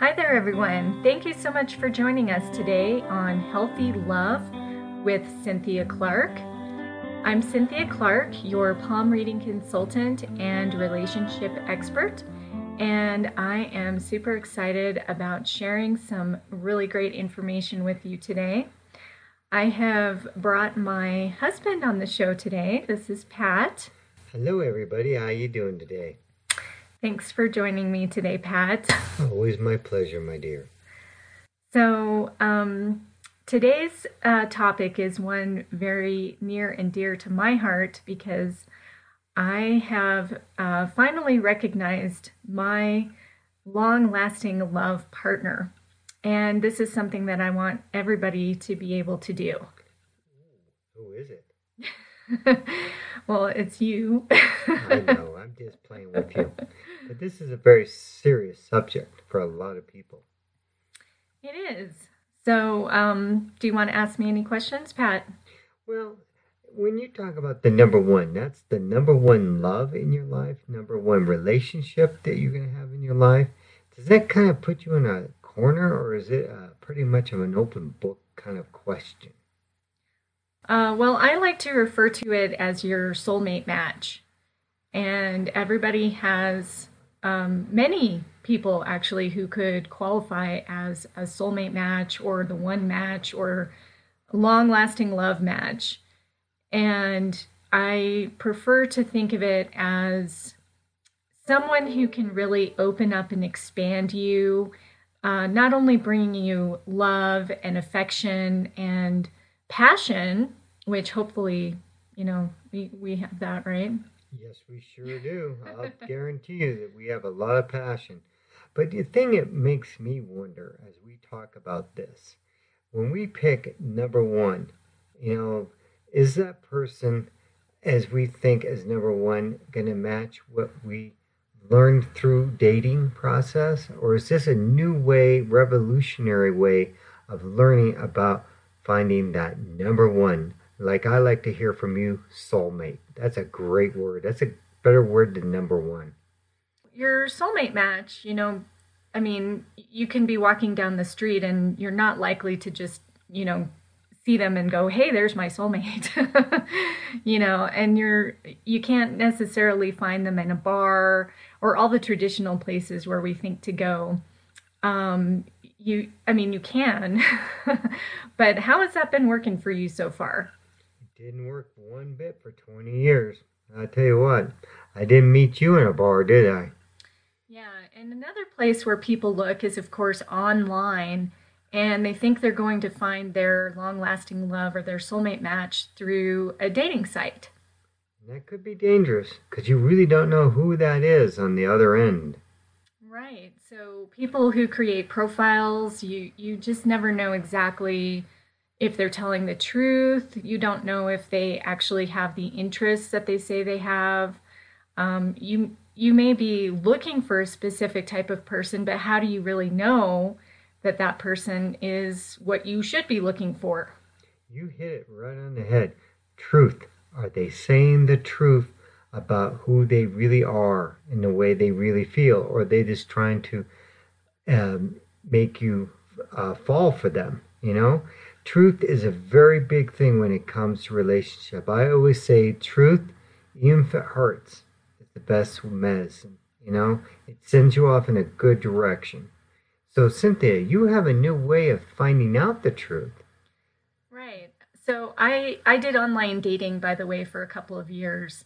Hi there, everyone. Thank you so much for joining us today on Healthy Love with Cynthia Clark. I'm Cynthia Clark, your palm reading consultant and relationship expert, and I am super excited about sharing some really great information with you today. I have brought my husband on the show today. This is Pat. Hello, everybody. How are you doing today? Thanks for joining me today, Pat. Always my pleasure, my dear. So, um, today's uh, topic is one very near and dear to my heart because I have uh, finally recognized my long lasting love partner. And this is something that I want everybody to be able to do. Who is it? well, it's you. I know, I'm just playing with you. But this is a very serious subject for a lot of people. It is. So, um, do you want to ask me any questions, Pat? Well, when you talk about the number one, that's the number one love in your life, number one relationship that you're going to have in your life. Does that kind of put you in a corner, or is it uh, pretty much of an open book kind of question? Uh, well, I like to refer to it as your soulmate match. And everybody has um, many people actually who could qualify as a soulmate match or the one match or long lasting love match. And I prefer to think of it as someone who can really open up and expand you, uh, not only bringing you love and affection and passion, which hopefully, you know, we, we have that, right? Yes, we sure do. I'll guarantee you that we have a lot of passion. But the thing that makes me wonder as we talk about this, when we pick number one, you know, is that person, as we think as number one, going to match what we learned through dating process, or is this a new way, revolutionary way of learning about finding that number one? Like I like to hear from you, soulmate. That's a great word. That's a better word than number one. Your soulmate match, you know, I mean, you can be walking down the street and you're not likely to just, you know, see them and go, "Hey, there's my soulmate." you know, and you're you can't necessarily find them in a bar or all the traditional places where we think to go. Um, you I mean, you can. but how has that been working for you so far? Didn't work one bit for 20 years. I tell you what, I didn't meet you in a bar, did I? Yeah, and another place where people look is, of course, online, and they think they're going to find their long lasting love or their soulmate match through a dating site. That could be dangerous because you really don't know who that is on the other end. Right. So people who create profiles, you you just never know exactly if they're telling the truth. You don't know if they actually have the interests that they say they have. Um, you you may be looking for a specific type of person, but how do you really know that that person is what you should be looking for? You hit it right on the head. Truth. Are they saying the truth about who they really are and the way they really feel, or are they just trying to um, make you uh, fall for them? You know, truth is a very big thing when it comes to relationship. I always say truth, even if it hurts, is the best medicine. You know, it sends you off in a good direction. So, Cynthia, you have a new way of finding out the truth. Right. So, I I did online dating, by the way, for a couple of years,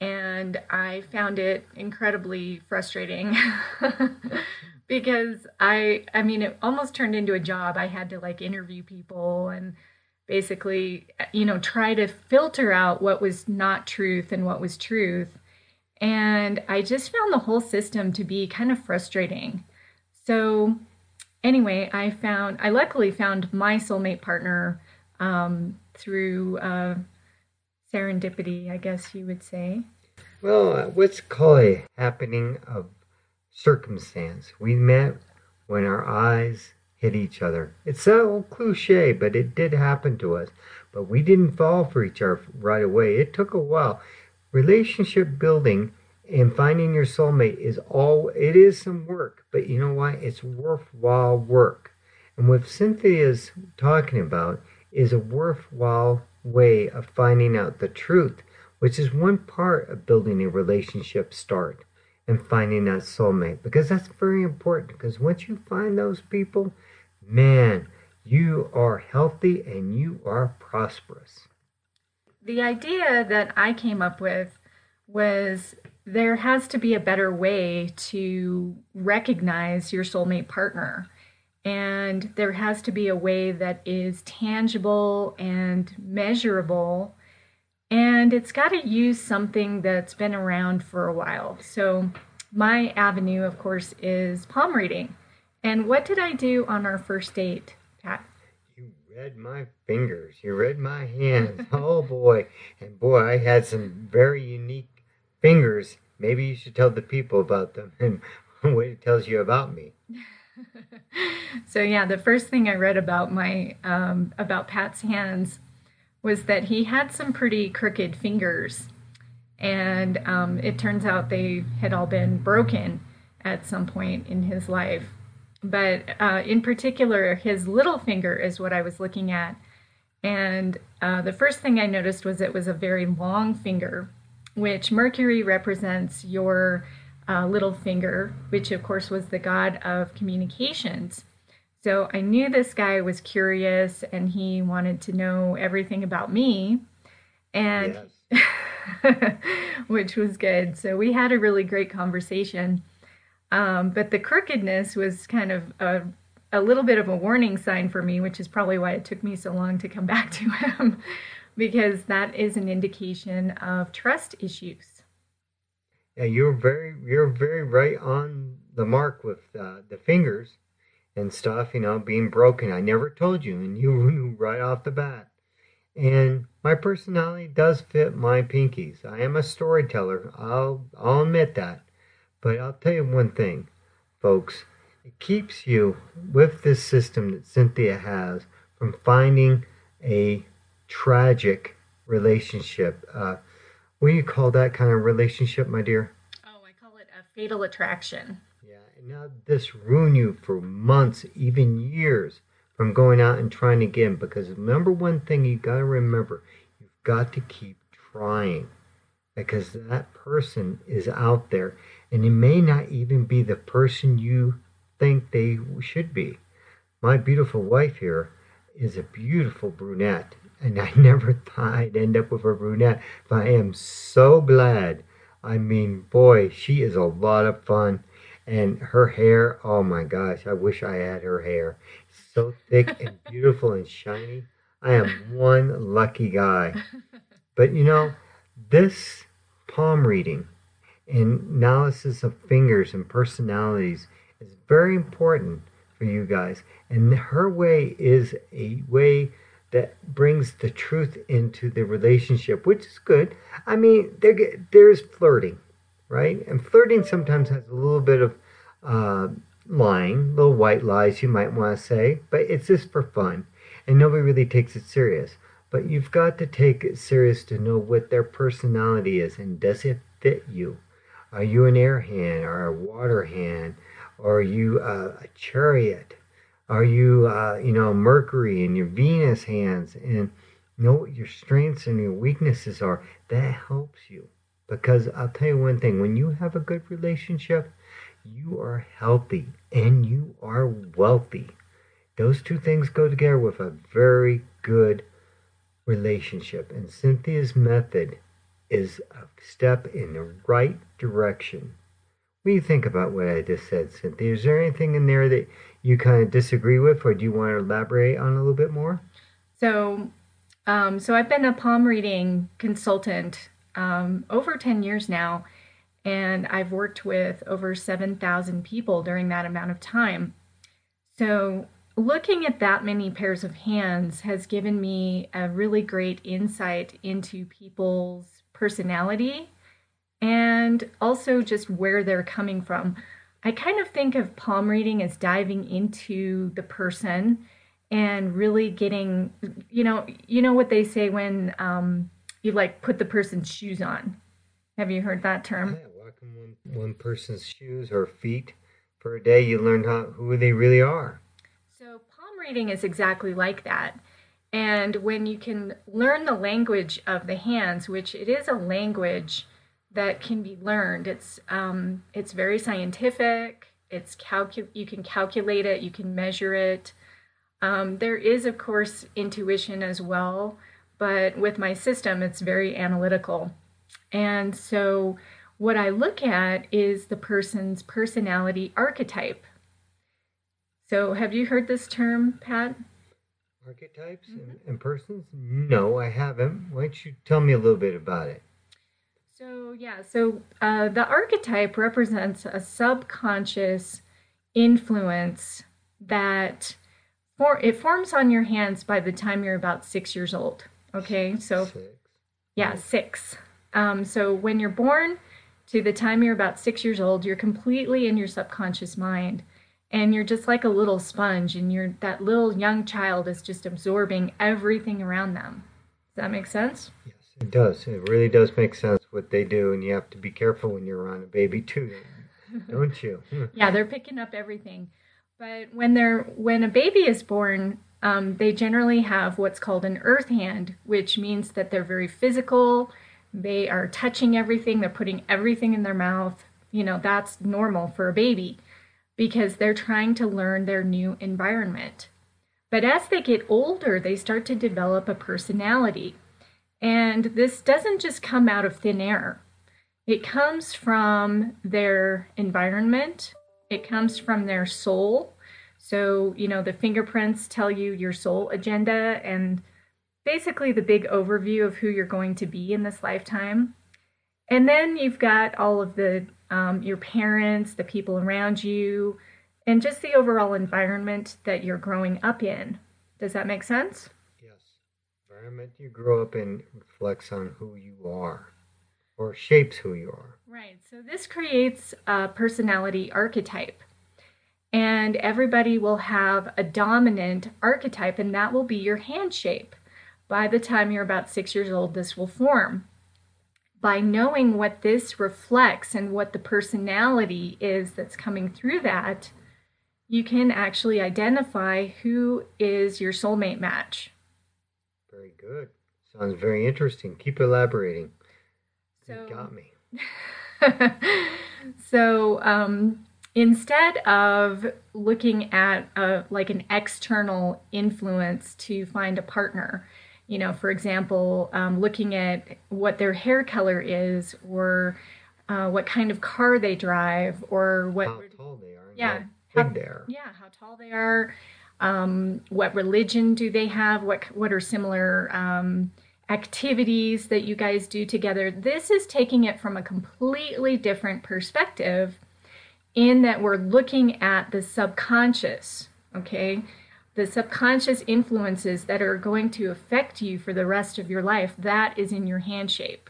and I found it incredibly frustrating because I I mean it almost turned into a job. I had to like interview people and basically you know try to filter out what was not truth and what was truth. And I just found the whole system to be kind of frustrating. So anyway, I found I luckily found my soulmate partner um, through uh, serendipity, I guess you would say. Well, uh, what's called happening of circumstance. We met when our eyes hit each other. It's so cliche, but it did happen to us. But we didn't fall for each other right away. It took a while. Relationship building And finding your soulmate is all, it is some work, but you know what? It's worthwhile work. And what Cynthia's talking about is a worthwhile way of finding out the truth, which is one part of building a relationship start and finding that soulmate because that's very important because once you find those people, man, you are healthy and you are prosperous. The idea that I came up with was there has to be a better way to recognize your soulmate partner. And there has to be a way that is tangible and measurable. And it's got to use something that's been around for a while. So, my avenue, of course, is palm reading. And what did I do on our first date, Pat? You read my fingers. You read my hands. oh boy. And boy, I had some very unique fingers. Maybe you should tell the people about them and what it tells you about me. so yeah, the first thing I read about my um, about Pat's hands was that he had some pretty crooked fingers, and um, it turns out they had all been broken at some point in his life. But uh, in particular, his little finger is what I was looking at, and uh, the first thing I noticed was it was a very long finger, which Mercury represents your uh, little finger, which of course was the god of communications. So I knew this guy was curious and he wanted to know everything about me, and yes. which was good. So we had a really great conversation. Um, but the crookedness was kind of a, a little bit of a warning sign for me, which is probably why it took me so long to come back to him, because that is an indication of trust issues. Yeah, you're very you're very right on the mark with uh, the fingers and stuff. You know, being broken. I never told you, and you knew right off the bat. And my personality does fit my pinkies. I am a storyteller. I'll I'll admit that. But I'll tell you one thing, folks. It keeps you with this system that Cynthia has from finding a tragic relationship. Uh, what do you call that kind of relationship, my dear? Oh, I call it a fatal attraction. And now this ruin you for months, even years, from going out and trying again. Because number one thing you got to remember, you've got to keep trying, because that person is out there, and it may not even be the person you think they should be. My beautiful wife here is a beautiful brunette, and I never thought I'd end up with a brunette, but I am so glad. I mean, boy, she is a lot of fun. And her hair, oh my gosh, I wish I had her hair. so thick and beautiful and shiny. I am one lucky guy. But you know, this palm reading and analysis of fingers and personalities is very important for you guys. And her way is a way that brings the truth into the relationship, which is good. I mean, there there's flirting, right? And flirting sometimes has a little bit of uh, lying, little white lies you might want to say, but it's just for fun, and nobody really takes it serious. But you've got to take it serious to know what their personality is, and does it fit you? Are you an air hand or a water hand? Are you a, a chariot? Are you, uh, you know, Mercury and your Venus hands and know what your strengths and your weaknesses are? That helps you. Because I'll tell you one thing when you have a good relationship, you are healthy and you are wealthy. Those two things go together with a very good relationship. And Cynthia's method is a step in the right direction. What do you think about what I just said, Cynthia? Is there anything in there that you kind of disagree with, or do you want to elaborate on a little bit more? So, um, so I've been a palm reading consultant um, over 10 years now, and I've worked with over 7,000 people during that amount of time. So, looking at that many pairs of hands has given me a really great insight into people's personality and also just where they're coming from. I kind of think of palm reading as diving into the person and really getting, you know, you know what they say when um, you like put the person's shoes on. Have you heard that term? Yeah, walk one person's shoes or feet for a day, you learn how, who they really are. So, palm reading is exactly like that. And when you can learn the language of the hands, which it is a language that can be learned, it's um, it's very scientific. It's calcu- you can calculate it, you can measure it. Um, there is, of course, intuition as well, but with my system, it's very analytical. And so, what I look at is the person's personality archetype. So, have you heard this term, Pat? Archetypes mm-hmm. and, and persons? No, I haven't. Why don't you tell me a little bit about it? So, yeah, so uh, the archetype represents a subconscious influence that for, it forms on your hands by the time you're about six years old. Okay, so six. yeah, six. Um, so when you're born to the time you're about six years old, you're completely in your subconscious mind, and you're just like a little sponge, and you're that little young child is just absorbing everything around them. Does that make sense? Yes, it does. It really does make sense what they do, and you have to be careful when you're around a baby too, don't you? yeah, they're picking up everything. But when they're when a baby is born, um, they generally have what's called an earth hand, which means that they're very physical. They are touching everything, they're putting everything in their mouth. You know, that's normal for a baby because they're trying to learn their new environment. But as they get older, they start to develop a personality. And this doesn't just come out of thin air, it comes from their environment, it comes from their soul so, you know, the fingerprints tell you your soul agenda and basically the big overview of who you're going to be in this lifetime. And then you've got all of the um, your parents, the people around you, and just the overall environment that you're growing up in. Does that make sense? Yes. Environment you grow up in reflects on who you are or shapes who you are. Right. So this creates a personality archetype and everybody will have a dominant archetype, and that will be your hand shape. By the time you're about six years old, this will form. By knowing what this reflects and what the personality is that's coming through that, you can actually identify who is your soulmate match. Very good. Sounds very interesting. Keep elaborating. So, you got me. so, um, instead of looking at a, like an external influence to find a partner you know for example um, looking at what their hair color is or uh, what kind of car they drive or what how tall they are yeah how big they are. yeah how tall they are um, what religion do they have what what are similar um, activities that you guys do together. This is taking it from a completely different perspective in that we're looking at the subconscious, okay? The subconscious influences that are going to affect you for the rest of your life, that is in your hand shape.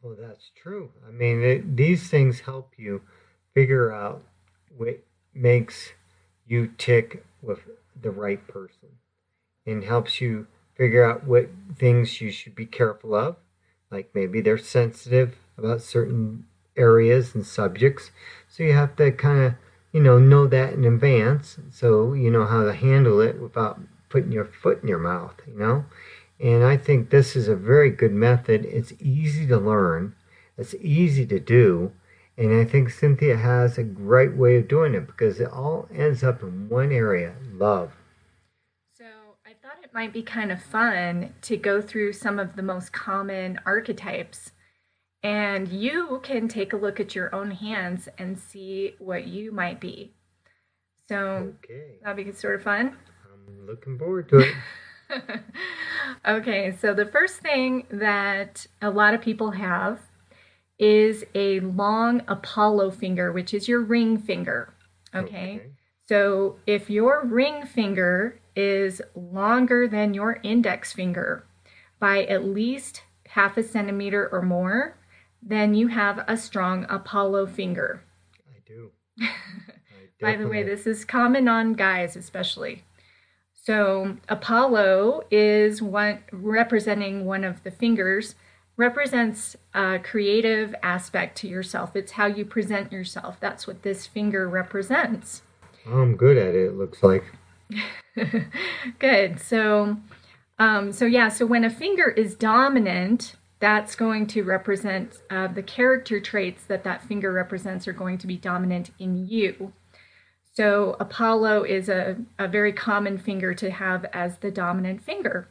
Well, oh, that's true. I mean, it, these things help you figure out what makes you tick with the right person and helps you figure out what things you should be careful of. Like maybe they're sensitive about certain areas and subjects. So you have to kind of, you know, know that in advance so you know how to handle it without putting your foot in your mouth, you know. And I think this is a very good method. It's easy to learn, it's easy to do. And I think Cynthia has a great way of doing it because it all ends up in one area love. So I thought it might be kind of fun to go through some of the most common archetypes and you can take a look at your own hands and see what you might be. So okay. that'd be sort of fun. I'm looking forward to it. okay, so the first thing that a lot of people have is a long Apollo finger, which is your ring finger. Okay? okay. So if your ring finger is longer than your index finger by at least half a centimeter or more, then you have a strong Apollo finger. I do. I By the way, this is common on guys, especially. So Apollo is one representing one of the fingers represents a creative aspect to yourself. It's how you present yourself. That's what this finger represents. I'm good at it, it looks like. good. So, um, so yeah, so when a finger is dominant, that's going to represent uh, the character traits that that finger represents are going to be dominant in you. So Apollo is a, a very common finger to have as the dominant finger.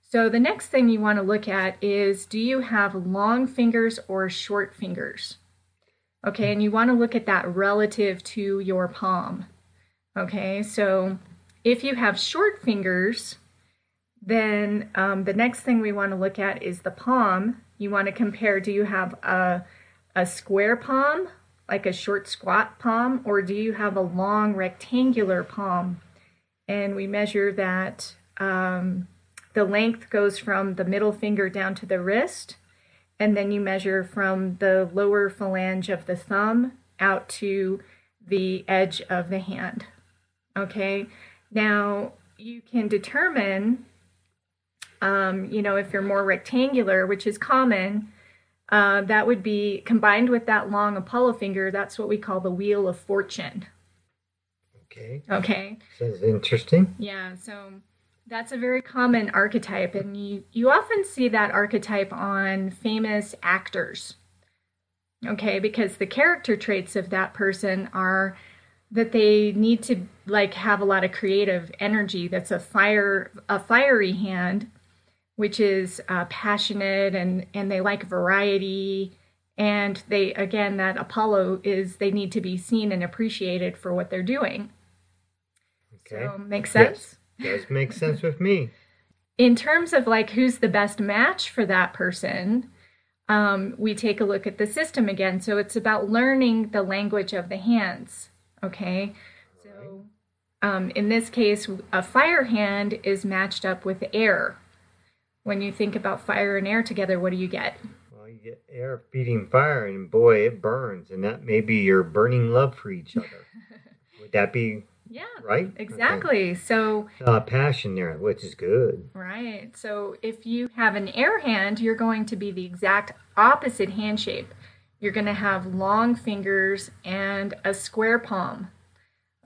So the next thing you want to look at is do you have long fingers or short fingers? Okay, and you want to look at that relative to your palm. Okay, so if you have short fingers, then um, the next thing we want to look at is the palm. You want to compare do you have a, a square palm, like a short squat palm, or do you have a long rectangular palm? And we measure that. Um, the length goes from the middle finger down to the wrist, and then you measure from the lower phalange of the thumb out to the edge of the hand. Okay, now you can determine, um, you know, if you're more rectangular, which is common, uh, that would be combined with that long Apollo finger. That's what we call the Wheel of Fortune. Okay. Okay. Sounds interesting. Yeah. So that's a very common archetype, and you, you often see that archetype on famous actors. Okay, because the character traits of that person are that they need to like have a lot of creative energy. That's a fire, a fiery hand, which is uh, passionate and and they like variety. And they again, that Apollo is they need to be seen and appreciated for what they're doing. Okay. So makes sense. Yes. Does make sense with me. In terms of like who's the best match for that person, um, we take a look at the system again. So it's about learning the language of the hands. Okay. So um, in this case, a fire hand is matched up with air. When you think about fire and air together, what do you get? Well, you get air feeding fire, and boy, it burns. And that may be your burning love for each other. Would that be yeah. Right? Exactly. Okay. So, uh, passion there, which is good. Right. So, if you have an air hand, you're going to be the exact opposite hand shape. You're going to have long fingers and a square palm.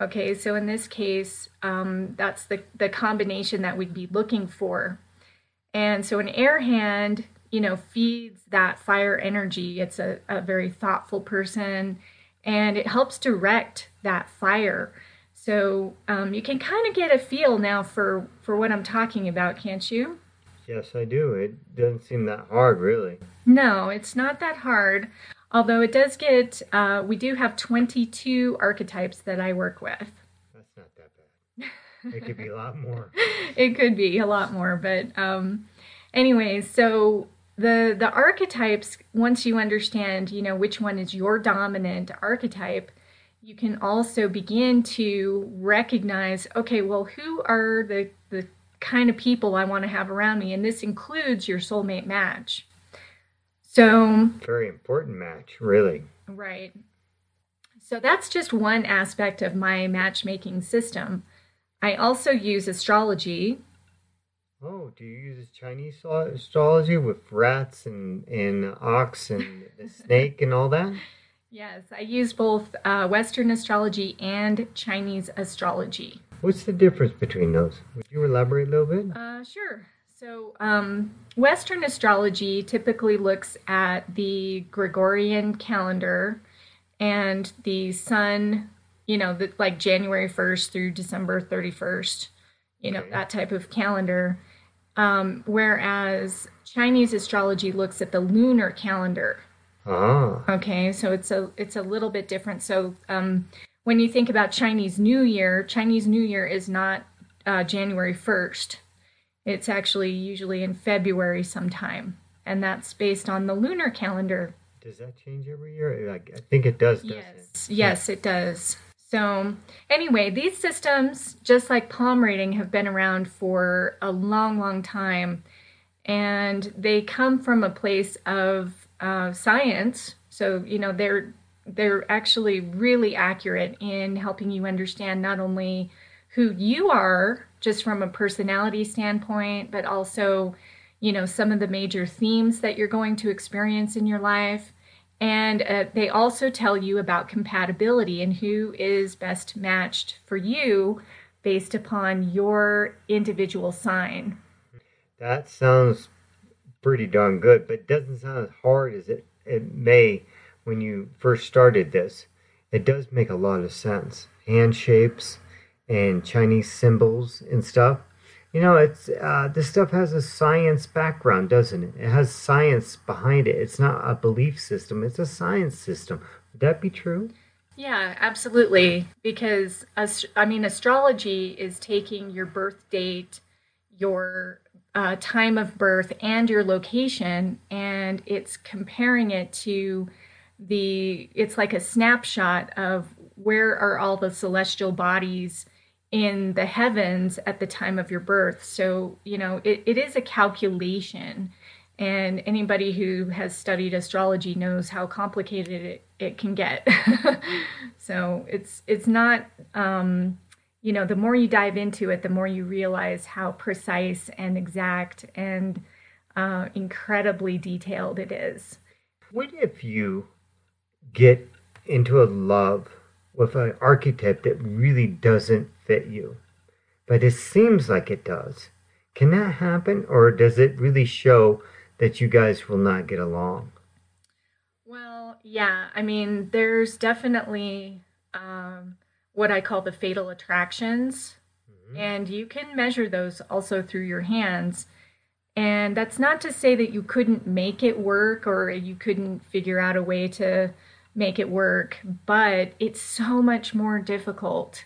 Okay, so in this case, um, that's the, the combination that we'd be looking for. And so an air hand, you know, feeds that fire energy. It's a, a very thoughtful person and it helps direct that fire. So um, you can kind of get a feel now for, for what I'm talking about, can't you? Yes, I do. It doesn't seem that hard, really. No, it's not that hard. Although it does get, uh, we do have 22 archetypes that I work with. That's not that bad. It could be a lot more. it could be a lot more, but um, anyways, so the the archetypes. Once you understand, you know which one is your dominant archetype, you can also begin to recognize okay, well, who are the, the kind of people I want to have around me? And this includes your soulmate match. So, very important match, really. Right. So, that's just one aspect of my matchmaking system. I also use astrology. Oh, do you use Chinese astrology with rats and, and ox and the snake and all that? Yes, I use both uh, Western astrology and Chinese astrology. What's the difference between those? Would you elaborate a little bit? Uh, sure. So, um, Western astrology typically looks at the Gregorian calendar and the sun, you know, the, like January 1st through December 31st, you know, okay. that type of calendar. Um, whereas Chinese astrology looks at the lunar calendar Ah. Okay, so it's a it's a little bit different. So um, when you think about Chinese New Year, Chinese New Year is not uh, January first. It's actually usually in February sometime, and that's based on the lunar calendar. Does that change every year? I, I think it does. Yes, it? yes, it does. So anyway, these systems, just like palm reading, have been around for a long, long time, and they come from a place of uh, science. So you know they're they're actually really accurate in helping you understand not only who you are just from a personality standpoint, but also you know, some of the major themes that you're going to experience in your life. And uh, they also tell you about compatibility and who is best matched for you based upon your individual sign. That sounds pretty darn good, but doesn't sound as hard as it, it may when you first started this. It does make a lot of sense. Hand shapes and Chinese symbols and stuff you know, it's uh, this stuff has a science background, doesn't it? It has science behind it. It's not a belief system; it's a science system. Would that be true? Yeah, absolutely. Because I mean, astrology is taking your birth date, your uh, time of birth, and your location, and it's comparing it to the. It's like a snapshot of where are all the celestial bodies in the heavens at the time of your birth. So, you know, it, it is a calculation. And anybody who has studied astrology knows how complicated it, it can get. so it's it's not um, you know, the more you dive into it, the more you realize how precise and exact and uh, incredibly detailed it is. What if you get into a love with an archetype that really doesn't fit you. But it seems like it does. Can that happen, or does it really show that you guys will not get along? Well, yeah. I mean, there's definitely um, what I call the fatal attractions, mm-hmm. and you can measure those also through your hands. And that's not to say that you couldn't make it work or you couldn't figure out a way to make it work, but it's so much more difficult.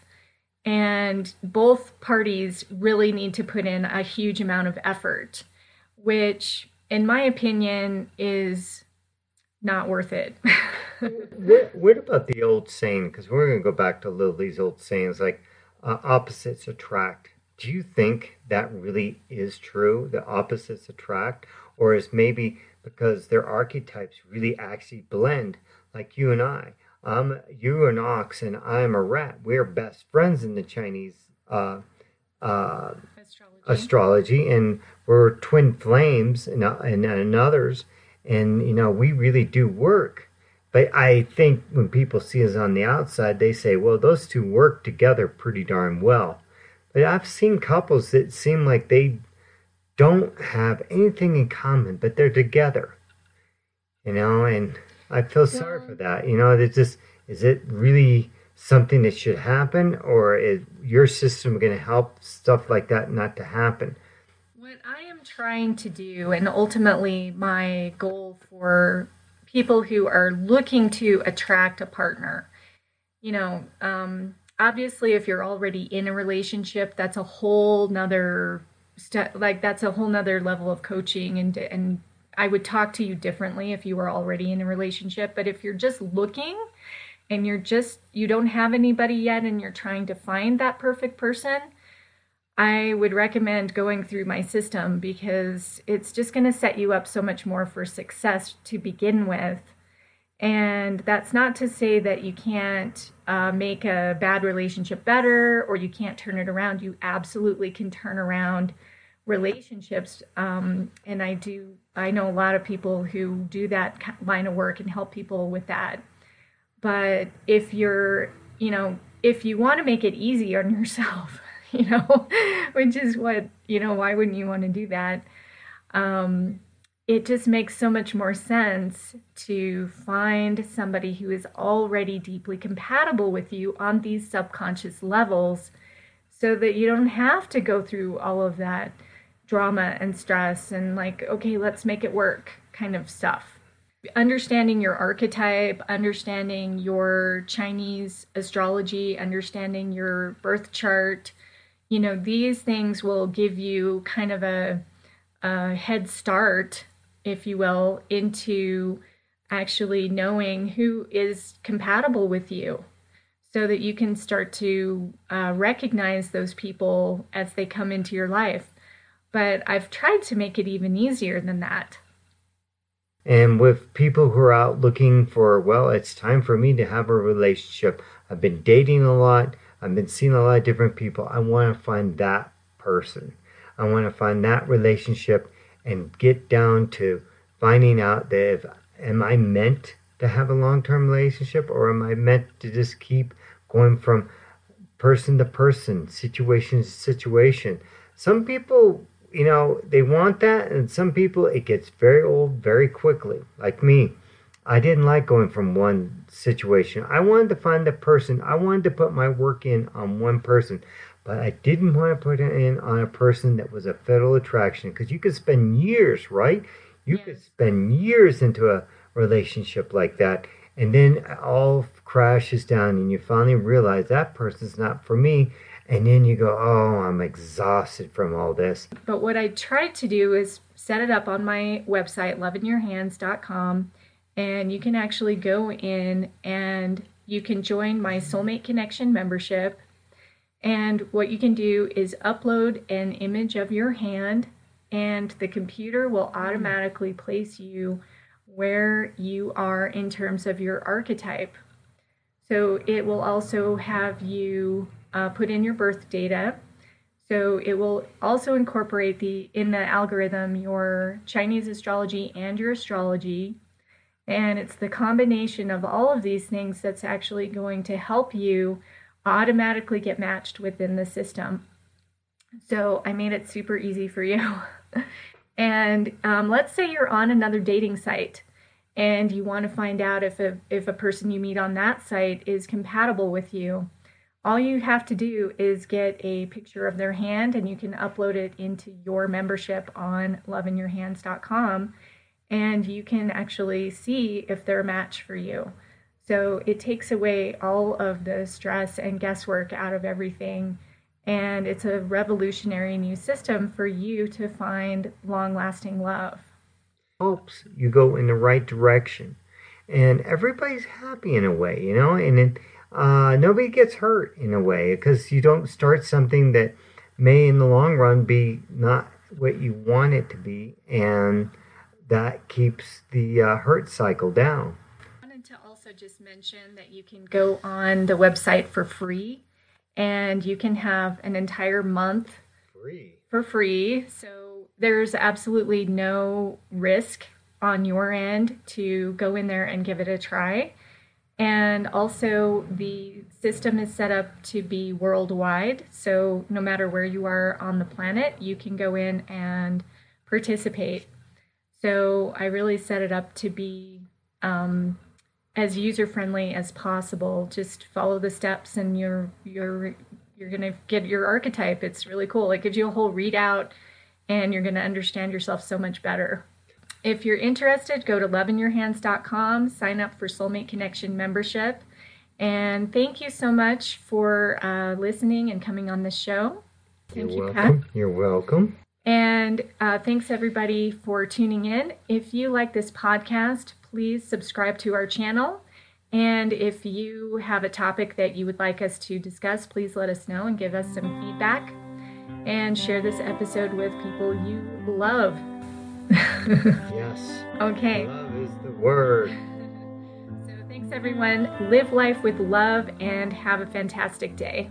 And both parties really need to put in a huge amount of effort, which, in my opinion, is not worth it. what, what, about the old saying? Because we're going to go back to Lily's old sayings like uh, opposites attract. Do you think that really is true? The opposites attract? Or is maybe because their archetypes really actually blend? Like you and I. I'm you're an ox and I'm a rat. We're best friends in the Chinese uh, uh, astrology. astrology. and we're twin flames and, and, and others. And you know, we really do work. But I think when people see us on the outside, they say, "Well, those two work together pretty darn well." But I've seen couples that seem like they don't have anything in common, but they're together. You know, and I feel sorry for that. You know, it's just is it really something that should happen, or is your system going to help stuff like that not to happen? What I am trying to do, and ultimately my goal for people who are looking to attract a partner, you know, um, obviously if you're already in a relationship, that's a whole nother step. Like that's a whole nother level of coaching and and I would talk to you differently if you were already in a relationship. But if you're just looking and you're just, you don't have anybody yet and you're trying to find that perfect person, I would recommend going through my system because it's just going to set you up so much more for success to begin with. And that's not to say that you can't uh, make a bad relationship better or you can't turn it around. You absolutely can turn around relationships. Um, and I do, I know a lot of people who do that line of work and help people with that. But if you're, you know, if you want to make it easy on yourself, you know, which is what, you know, why wouldn't you want to do that? Um, it just makes so much more sense to find somebody who is already deeply compatible with you on these subconscious levels so that you don't have to go through all of that drama and stress and like, okay, let's make it work kind of stuff. Understanding your archetype, understanding your Chinese astrology, understanding your birth chart, you know, these things will give you kind of a, a head start, if you will, into actually knowing who is compatible with you so that you can start to uh, recognize those people as they come into your life but I've tried to make it even easier than that. And with people who are out looking for, well, it's time for me to have a relationship. I've been dating a lot, I've been seeing a lot of different people. I want to find that person. I want to find that relationship and get down to finding out that if am I meant to have a long term relationship or am I meant to just keep going from person to person, situation to situation? Some people, you know, they want that, and some people it gets very old very quickly, like me. I didn't like going from one situation. I wanted to find the person. I wanted to put my work in on one person, but I didn't want to put it in on a person that was a fatal attraction because you could spend years, right? You Yes. could spend years into a relationship like that, and then all crashes down, and you finally realize that person's not for me. And then you go, oh, I'm exhausted from all this. But what I tried to do is set it up on my website, loveinyourhands.com, and you can actually go in and you can join my Soulmate Connection membership. And what you can do is upload an image of your hand, and the computer will hmm. automatically place you where you are in terms of your archetype. So it will also have you uh, put in your birth data. So it will also incorporate the in the algorithm your Chinese astrology and your astrology. And it's the combination of all of these things that's actually going to help you automatically get matched within the system. So I made it super easy for you. and um, let's say you're on another dating site and you want to find out if a, if a person you meet on that site is compatible with you all you have to do is get a picture of their hand and you can upload it into your membership on loveinyourhands.com and you can actually see if they're a match for you. So it takes away all of the stress and guesswork out of everything. And it's a revolutionary new system for you to find long lasting love. helps you go in the right direction and everybody's happy in a way you know and it, uh, nobody gets hurt in a way because you don't start something that may in the long run be not what you want it to be and that keeps the uh, hurt cycle down I wanted to also just mention that you can go on the website for free and you can have an entire month free for free. So there's absolutely no risk on your end to go in there and give it a try. And also, the system is set up to be worldwide. So, no matter where you are on the planet, you can go in and participate. So, I really set it up to be um, as user friendly as possible. Just follow the steps, and you're you're you're gonna get your archetype. It's really cool. It gives you a whole readout, and you're gonna understand yourself so much better. If you're interested, go to loveinyourhands.com, sign up for Soulmate Connection membership. And thank you so much for uh, listening and coming on this show. Thank you're you, welcome Pat. you're welcome And uh, thanks everybody for tuning in. If you like this podcast, please subscribe to our channel. And if you have a topic that you would like us to discuss, please let us know and give us some feedback. And share this episode with people you love. yes okay. love is the word So thanks everyone. Live life with love and have a fantastic day.